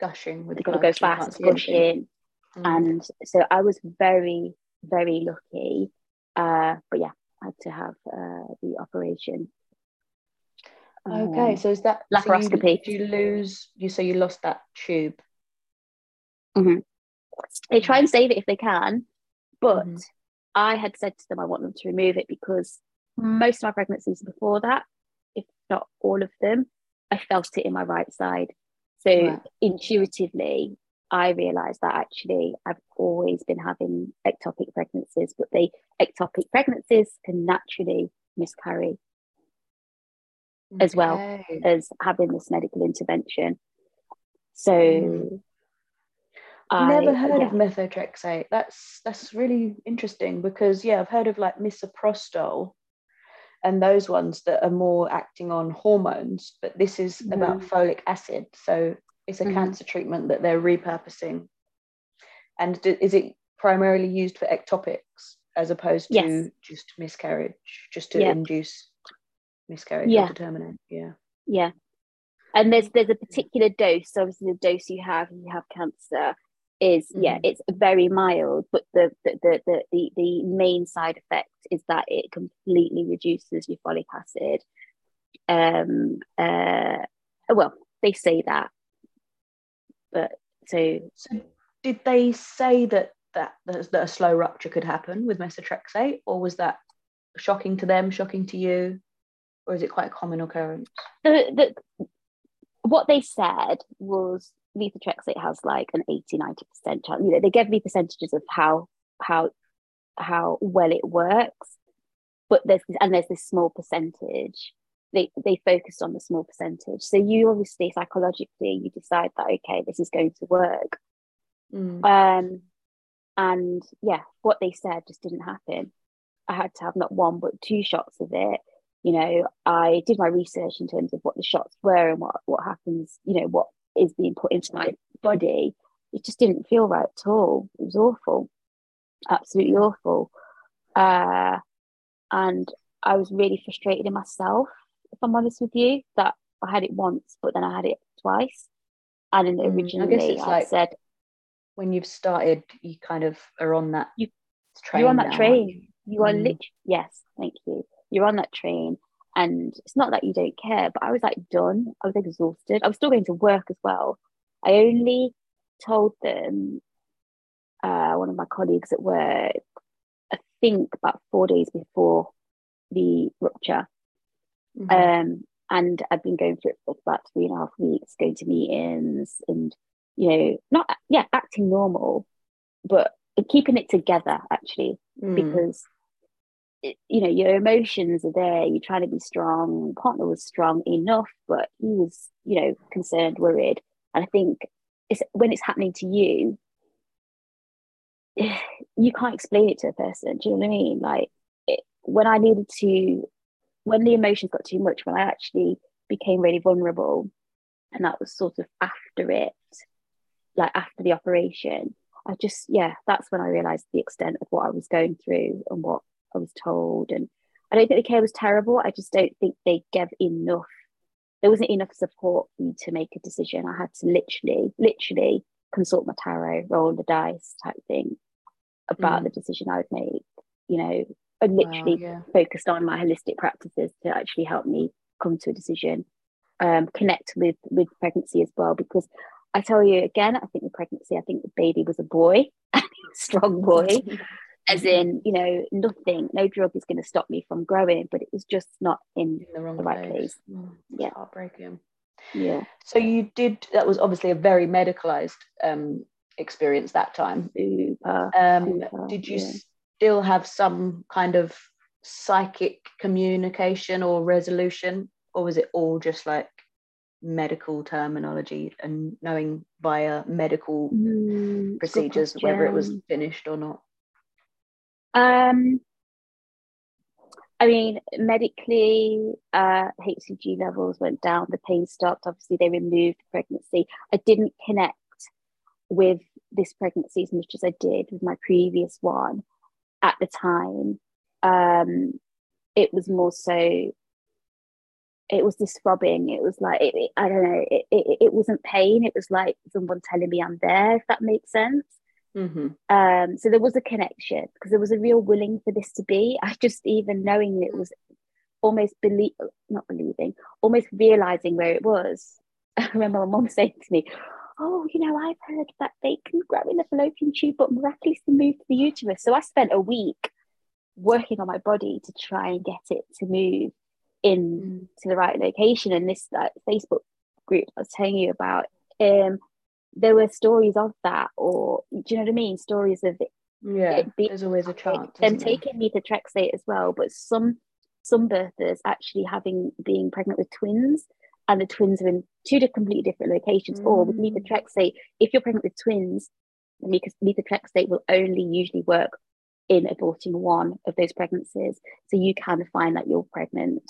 gushing. They've got to go fast, gushing. Mm. And so I was very, very lucky. Uh, but yeah, I had to have uh, the operation Okay, um, so is that laparoscopy? So you, you, lose you so you lost that tube? Mm-hmm. They try and save it if they can, but mm-hmm. I had said to them I want them to remove it because most of my pregnancies before that, if not all of them, I felt it in my right side. So right. intuitively, I realized that actually I've always been having ectopic pregnancies, but the ectopic pregnancies can naturally miscarry okay. as well as having this medical intervention. So mm. I never heard yeah. of methotrexate. That's that's really interesting because yeah, I've heard of like misoprostol and those ones that are more acting on hormones, but this is mm. about folic acid. So it's a mm. cancer treatment that they're repurposing. And is it primarily used for ectopics as opposed to yes. just miscarriage, just to yeah. induce miscarriage yeah. or determinate. Yeah. Yeah. And there's there's a particular dose. So obviously the dose you have if you have cancer is mm-hmm. yeah, it's very mild, but the the, the the the the main side effect is that it completely reduces your folic acid. Um uh well, they say that. But so, so did they say that that, that a slow rupture could happen with methotrexate, or was that shocking to them, shocking to you? or is it quite a common occurrence? The, the, what they said was methotrexate has like an 80 90% chance you know they gave me percentages of how how how well it works but there's and there's this small percentage they they focused on the small percentage. So you obviously psychologically you decide that okay this is going to work. Mm. um and yeah what they said just didn't happen. I had to have not one but two shots of it. You know i did my research in terms of what the shots were and what what happens you know what is being put into my body. It just didn't feel right at all. It was awful. Absolutely awful. Uh, and i was really frustrated in myself if i'm honest with you that i had it once but then i had it twice. And then mm, originally i, I like said when you've started you kind of are on that you, you're on that now, train. you, you are mm. literally yes thank you. You're on that train and it's not that you don't care but i was like done. I was exhausted. I was still going to work as well. I only told them uh, one of my colleagues at work i think about four days before the rupture. Mhm. Um, and I've been going through it for about three and a half weeks, going to meetings and, you know, not, yeah, acting normal, but keeping it together actually, Mm. because, it, you know, your emotions are there, you're trying to be strong. Partner was strong enough, but he was, you know, concerned, worried. And I think it's when it's happening to you, you can't explain it to a person. Do you know what I mean? Like it, when I needed to, when the emotions got too much, when I actually became really vulnerable, and that was sort of after it, like after the operation, I just, yeah, that's when I realized the extent of what I was going through and what I was told. And I don't think the care was terrible. I just don't think they gave enough. There wasn't enough support for me to make a decision. I had to literally, literally consult my tarot, roll the dice type thing about Mm. the decision I would make. You know, I literally yeah. focused on my holistic practices to actually help me come to a decision, um, connect with with pregnancy as well. Because I tell you again, I think the pregnancy, I think the baby was a boy, a strong boy, as in, you know, nothing, no drug is going to stop me from growing, but it was just not in, in the wrong the right place. place. Mm, Yeah. heartbreaking. yeah, So you did. That was obviously a very medicalized um, experience that time. super. Um, Super, did you yeah. Still have some kind of psychic communication or resolution, or was it all just like medical terminology and knowing via medical Mm, it's a good procedures whether it was finished or not? Um, I mean, medically, uh, HCG levels went down, the pain stopped. Obviously, they removed the pregnancy. I didn't connect with this pregnancy as much as I did with my previous one at the time. Um, it was more so, it was this throbbing. It was like, it, it- I don't know, it, it, it wasn't pain. It was like someone telling me I'm there, if that makes sense. hmm Um, so there was a connection because there was a real willing for this to be. I just even knowing it was almost believe not believing, almost realizing where it was. I remember my mom saying to me, Oh, you know, I've heard that they can grow in the fallopian tube but miraculously move to the uterus. So I spent a week working on my body to try and get it to move in Mm. to the right location. And this like, Facebook group I was telling you about, um, there were stories of that, or do you know what I mean? Stories of it, Yeah, it being there's always a chance. them isn't there? taking methotrexate as well, but some some birthers actually having being pregnant with twins, and the twins are in two completely different locations. Or with Mm. methotrexate, if you're pregnant with twins, methotrexate will only usually work in aborting one of those pregnancies. So you can find that you're pregnant,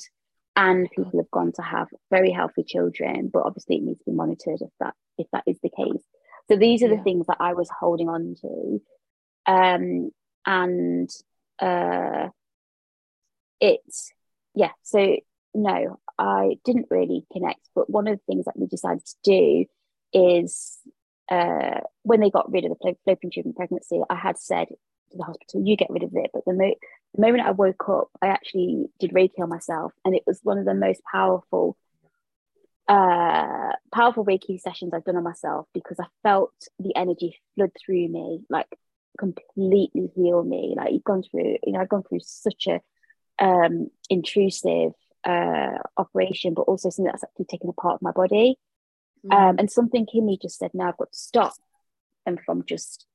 and people have gone to have very healthy children, but obviously it needs to be monitored if that if that is the case. So these are Yeah. the things that I was holding on to, um, and uh, it's yeah. So no, I didn't really connect. But one of the things that we decided to do is uh, when they got rid of the fallopian tube in pregnancy, I had said to the hospital, "You get rid of it." But the, mo- the moment I woke up, I actually did Reiki on myself, and it was one of the most powerful, uh, powerful Reiki sessions I've done on myself because I felt the energy flood through me, like completely heal me. Like you've gone through, you know, I've gone through such a um intrusive uh operation, but also something that's actually taken a part of my body. Mm. Um, and something in me just said, now I've got to stop," them from just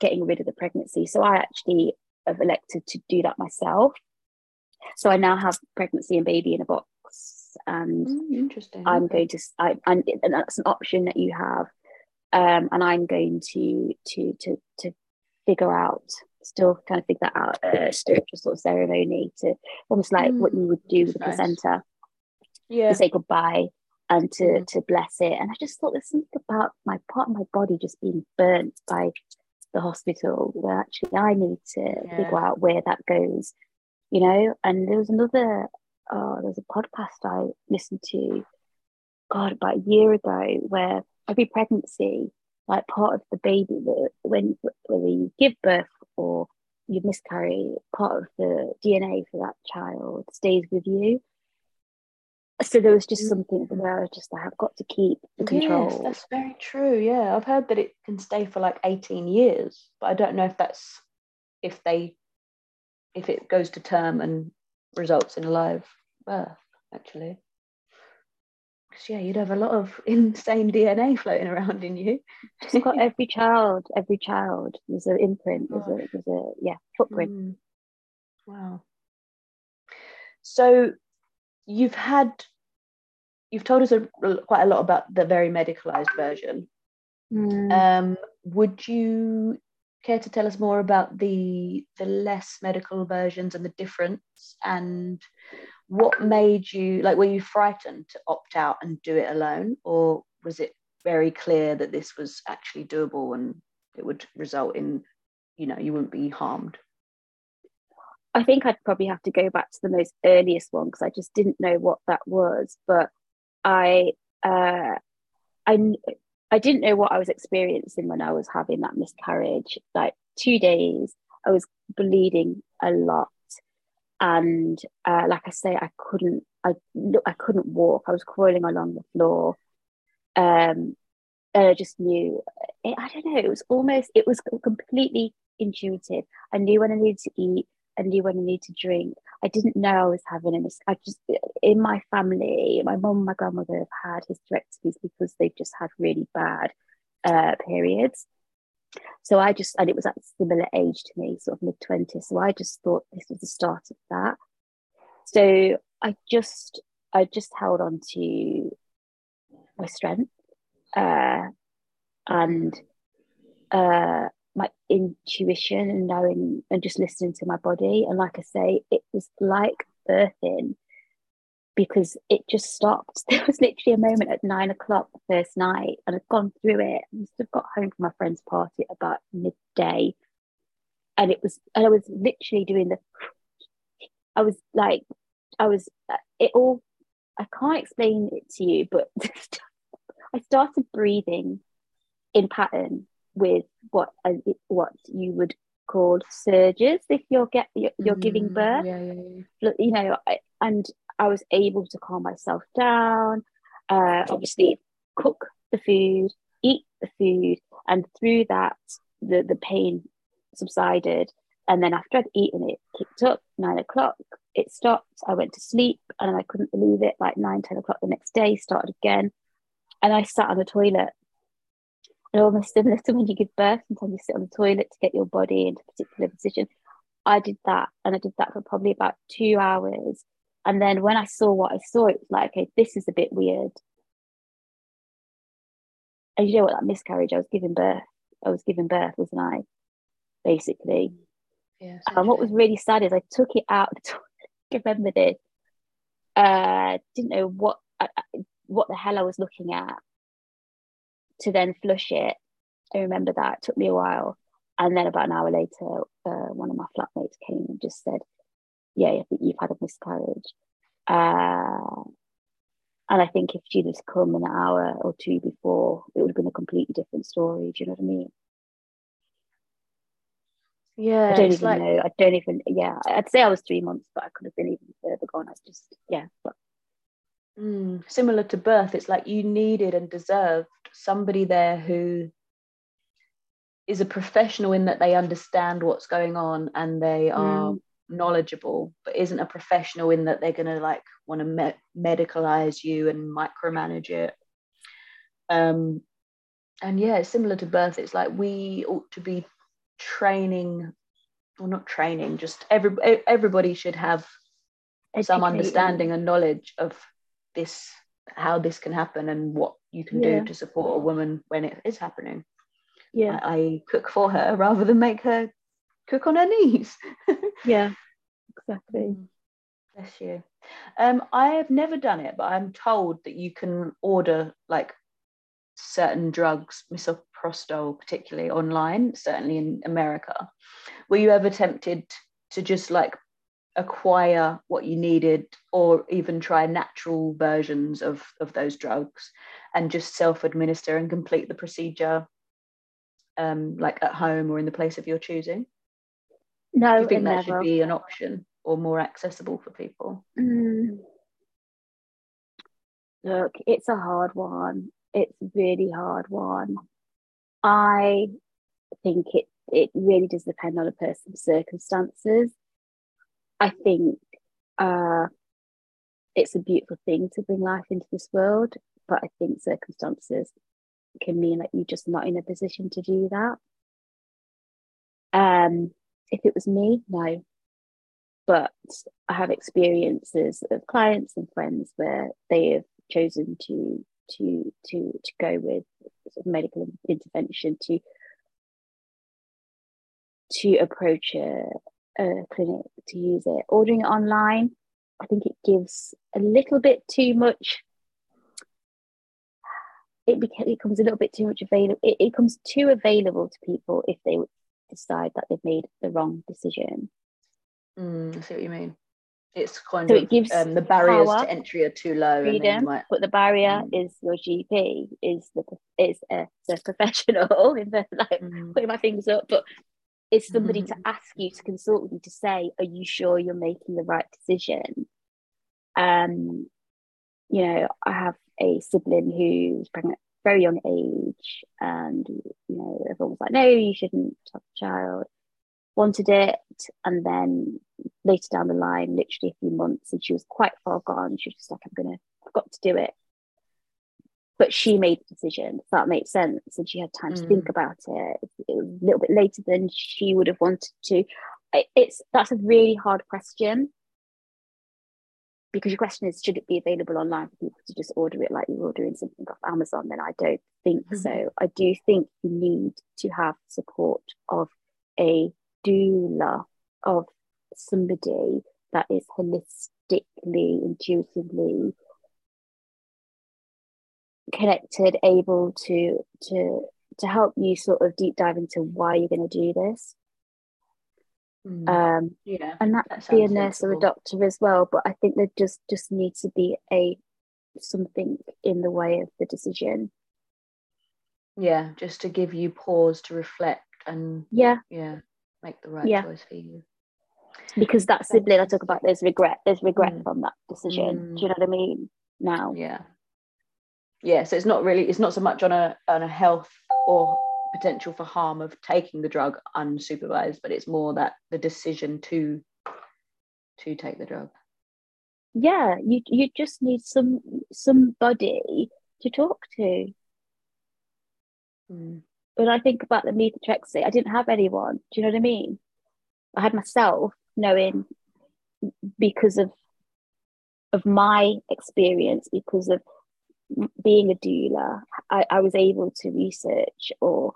getting rid of the pregnancy. So I actually have elected to do that myself. So I now have pregnancy and baby in a box, and Mm, interesting. I'm going to, I, and, and that's an option that you have, um, and I'm going to to to to figure out, still kind of figure that out, a spiritual sort of ceremony to almost like what you would do with a Nice. placenta Yeah. to say goodbye and to Mhm. to bless it. And I just thought there's something about my part of my body just being burnt by the hospital where actually I need to Yeah. figure out where that goes, you know. And there was another oh, there's a podcast I listened to, God, about a year ago where every pregnancy, like part of the baby, the, when whether you give birth or you miscarry, part of the DNA for that child stays with you. So there was just mm. something where I was just like, I've got to keep the control. Yes, that's very true. Yeah, I've heard that it can stay for like 18 years, but I don't know if that's if they if it goes to term and results in a live birth, actually. Yeah, you'd have a lot of insane DNA floating around in you. Just got every child, every child. There's an imprint. There's a, there's a yeah footprint. Mm. Wow. So you've had, you've told us a, quite a lot about the very medicalized version. Mm. Um, would you care to tell us more about the the less medical versions and the difference and what made you like were you frightened to opt out and do it alone or was it very clear that this was actually doable and it would result in you know you wouldn't be harmed i think i'd probably have to go back to the most earliest one because i just didn't know what that was but i uh i I didn't know what I was experiencing when I was having that miscarriage. Like two days, I was bleeding a lot, and uh, like I say, I couldn't. I I couldn't walk. I was crawling along the floor. Um, and I just knew. It, I don't know. It was almost. It was completely intuitive. I knew when I needed to eat. I knew when I needed to drink. I didn't know I was having a mis- I just in my family, my mum and my grandmother have had hysterectomies because they've just had really bad uh, periods. So I just and it was at a similar age to me, sort of mid twenties. So I just thought this was the start of that. So I just I just held on to my strength uh, and uh, my intuition and knowing and just listening to my body. And like I say, it was like birthing because it just stopped. There was literally a moment at nine o'clock the first night, and I'd gone through it. I must have got home from my friend's party at about midday. And it was, and I was literally doing the, I was like, I was, it all, I can't explain it to you, but I started breathing in pattern with what uh, what you would call surges if you're get you're, you're mm, giving birth. Yeah, yeah, yeah. You know, and I was able to calm myself down. Uh, obviously, cook the food, eat the food, and through that, the the pain subsided. And then after I'd eaten it, kicked up nine o'clock. It stopped. I went to sleep, and I couldn't believe it. Like nine, ten o'clock the next day, started again, and I sat on the toilet and almost similar to when you give birth, sometimes you sit on the toilet to get your body into a particular position. I did that and I did that for probably about two hours. And then when I saw what I saw, it was like, okay, this is a bit weird. And you know what, that miscarriage, I was giving birth. I was giving birth, wasn't I? Basically. Yeah, and what was really sad is I took it out the toilet. I remember this. Uh, didn't know what what the hell I was looking at to then flush it. I remember that it took me a while. And then about an hour later, uh, one of my flatmates came and just said, Yeah, I think you've had a miscarriage. Uh, and I think if she'd have come an hour or two before, it would have been a completely different story. Do you know what I mean? Yeah, I don't even like... know. I don't even. Yeah, I'd say I was three months, but I could have been even further gone. I just yeah. But Mm, similar to birth, it's like you needed and deserved somebody there who is a professional in that they understand what's going on and they are mm. Knowledgeable, but isn't a professional in that they're going to like want to me- medicalize you and micromanage it. Um, and yeah, similar to birth. It's like we ought to be training, or not training, just every everybody should have some understanding and knowledge of this how this can happen and what you can yeah. do to support a woman when it is happening yeah I, I cook for her rather than make her cook on her knees yeah exactly mm. bless you um i have never done it but i'm told that you can order like certain drugs misoprostol particularly online certainly in america were you ever tempted to just like acquire what you needed or even try natural versions of, of those drugs and just self-administer and complete the procedure um, like at home or in the place of your choosing? No, Do you think that never. should be an option or more accessible for people? Mm. Look, it's a hard one. It's a really hard one. I think it it really does depend on a person's circumstances. I think uh, it's a beautiful thing to bring life into this world, but I think circumstances can mean that you're just not in a position to do that. Um, if it was me, no. But I have experiences of clients and friends where they have chosen to to to to go with sort of medical intervention to to approach a, a clinic to use it. Ordering it online, I think it gives a little bit too much. It, beca- it becomes a little bit too much available. It, it becomes too available to people if they decide that they've made the wrong decision. Mm, I see what you mean. It's kind So of it gives um, the barriers power, to entry are too low. freedom, might- but the barrier Mm. is your GP is the is a, the professional in the like Mm, putting my fingers up, but it's somebody to Mhm. ask you to consult with you to say, are you sure you're making the right decision? Um, you know, I have a sibling who's pregnant very young age, and you know, everyone was like, no, you shouldn't have a child. Wanted it, and then later down the line, literally a few months, and she was quite far gone. She was just like, I'm gonna, I've got to do it. But she made the decision. If that makes sense, and she had time to think Mm. about it. It was a little bit later than she would have wanted to. It's that's a really hard question because your question is, should it be available online for people to just order it like you're ordering something off Amazon? Then I don't think Mhm. so. I do think you need to have support of a doula, of somebody that is holistically, intuitively connected, able to to to help you sort of deep dive into why you're going to do this. Mm. Um, yeah. and that That could be a nurse or a doctor as well. But I think there just just needs to be a something in the way of the decision. Yeah, just to give you pause to reflect and Yeah, yeah, make the right Yeah. choice for you. because that sibling I talk about, there's regret. There's regret Mm. from that decision. Mm. Do you know what I mean? Now, Yeah. Yeah, so it's not really it's not so much on a on a health or potential for harm of taking the drug unsupervised, but it's more that the decision to to take the drug. yeah, you you just need some somebody to talk to. Mm. when I think about the methotrexate, I didn't have anyone. Do you know what I mean? I had myself knowing because of of my experience, because of being a doula, I, I was able to research or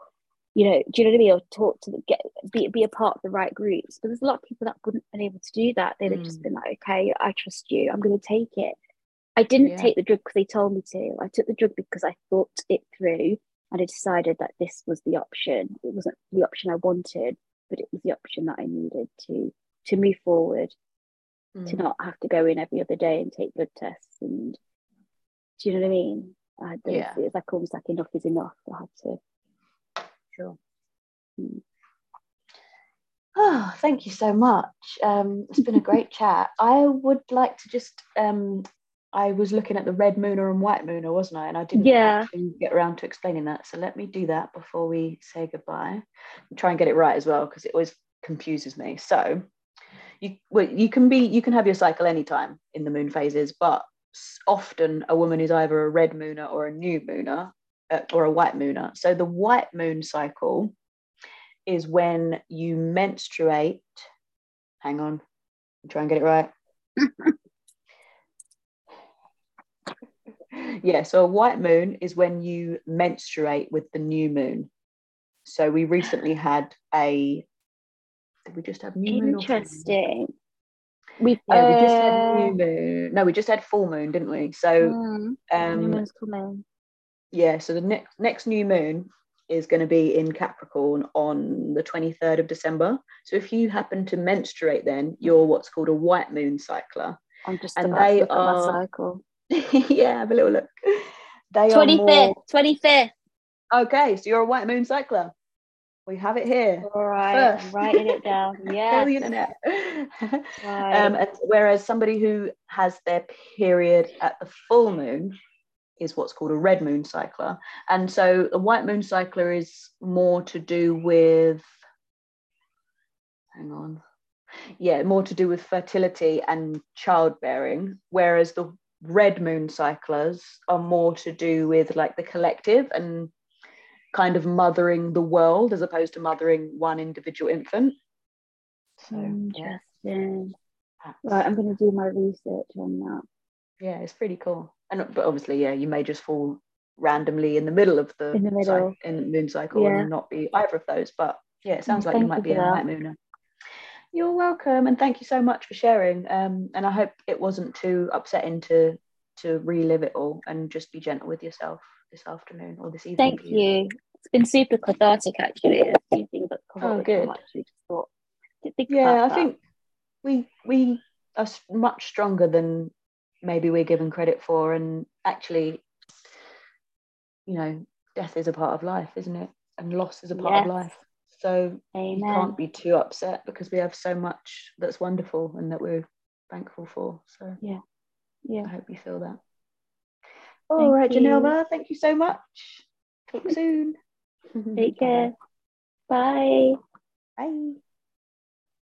you know, do you know what I mean? Or talk to the, get be be a part of the right groups. But there's a lot of people that wouldn't have been able to do that. They'd have just Mm. been like, okay, I trust you. I'm going to take it. I didn't Yeah. take the drug because they told me to. I took the drug because I thought it through and I decided that this was the option. It wasn't the option I wanted, but it was the option that I needed to to move forward, to Mm. not have to go in every other day and take blood tests. And do you know what I mean? I had those, Yeah. Like almost like enough is enough. I had to. Sure. Mm. Oh, thank you so much. Um, it's been a great chat. I would like to just um, I was looking at the red mooner and white mooner, wasn't I? And I didn't Yeah. get around to explaining that. So let me do that before we say goodbye. And try and get it right as well, because it always confuses me. So you well, you can be you can have your cycle anytime in the moon phases, but often a woman is either a red mooner or a new mooner uh, or a white mooner. So the white moon cycle is when you menstruate. Hang on, try and get it right. yeah, so a white moon is when you menstruate with the new moon. So we recently had a. Did we just have new moon? moon? Interesting. We've Yeah, we just had uh, new moon. No, we just had full moon, didn't we? So mm, new um, moon's coming. yeah, so the next next new moon is going to be in Capricorn on the 23rd of December. So if you happen to menstruate then, you're what's called a white moon cycler. I'm just and they look at my are- cycle. yeah, have a little look. They are Twenty fifth, more twenty fifth. okay. So you're a white moon cycler. We have it here. All right, First. writing it down. Yeah. the internet. Right. um, whereas somebody who has their period at the full moon is what's called a red moon cycler. And so a white moon cycler is more to do with, hang on. yeah, more to do with fertility and childbearing, whereas the red moon cyclers are more to do with like the collective and kind of mothering the world as opposed to mothering one individual infant. So, Interesting. Yeah. Right, I'm going to do my research on that. Yeah, it's pretty cool. And but obviously, yeah, you may just fall randomly in the middle of the in the middle in moon cycle yeah. and not be either of those. But yeah, it sounds like you might be a night mooner. You're welcome, and thank you so much for sharing. Um, and I hope it wasn't too upsetting to to relive it all and just be gentle with yourself this afternoon or this evening. Thank you. It's been super cathartic, actually. A few things that come oh, good. Thought, yeah, I think we we are much stronger than maybe we're given credit for, and actually, you know, death is a part of life, isn't it? And loss is a part yes. of life. So Amen. you can't be too upset because we have so much that's wonderful and that we're thankful for. So yeah, yeah. I hope you feel that. All thank right, Genelva, thank you so much. Talk soon. Take care. Bye. Bye.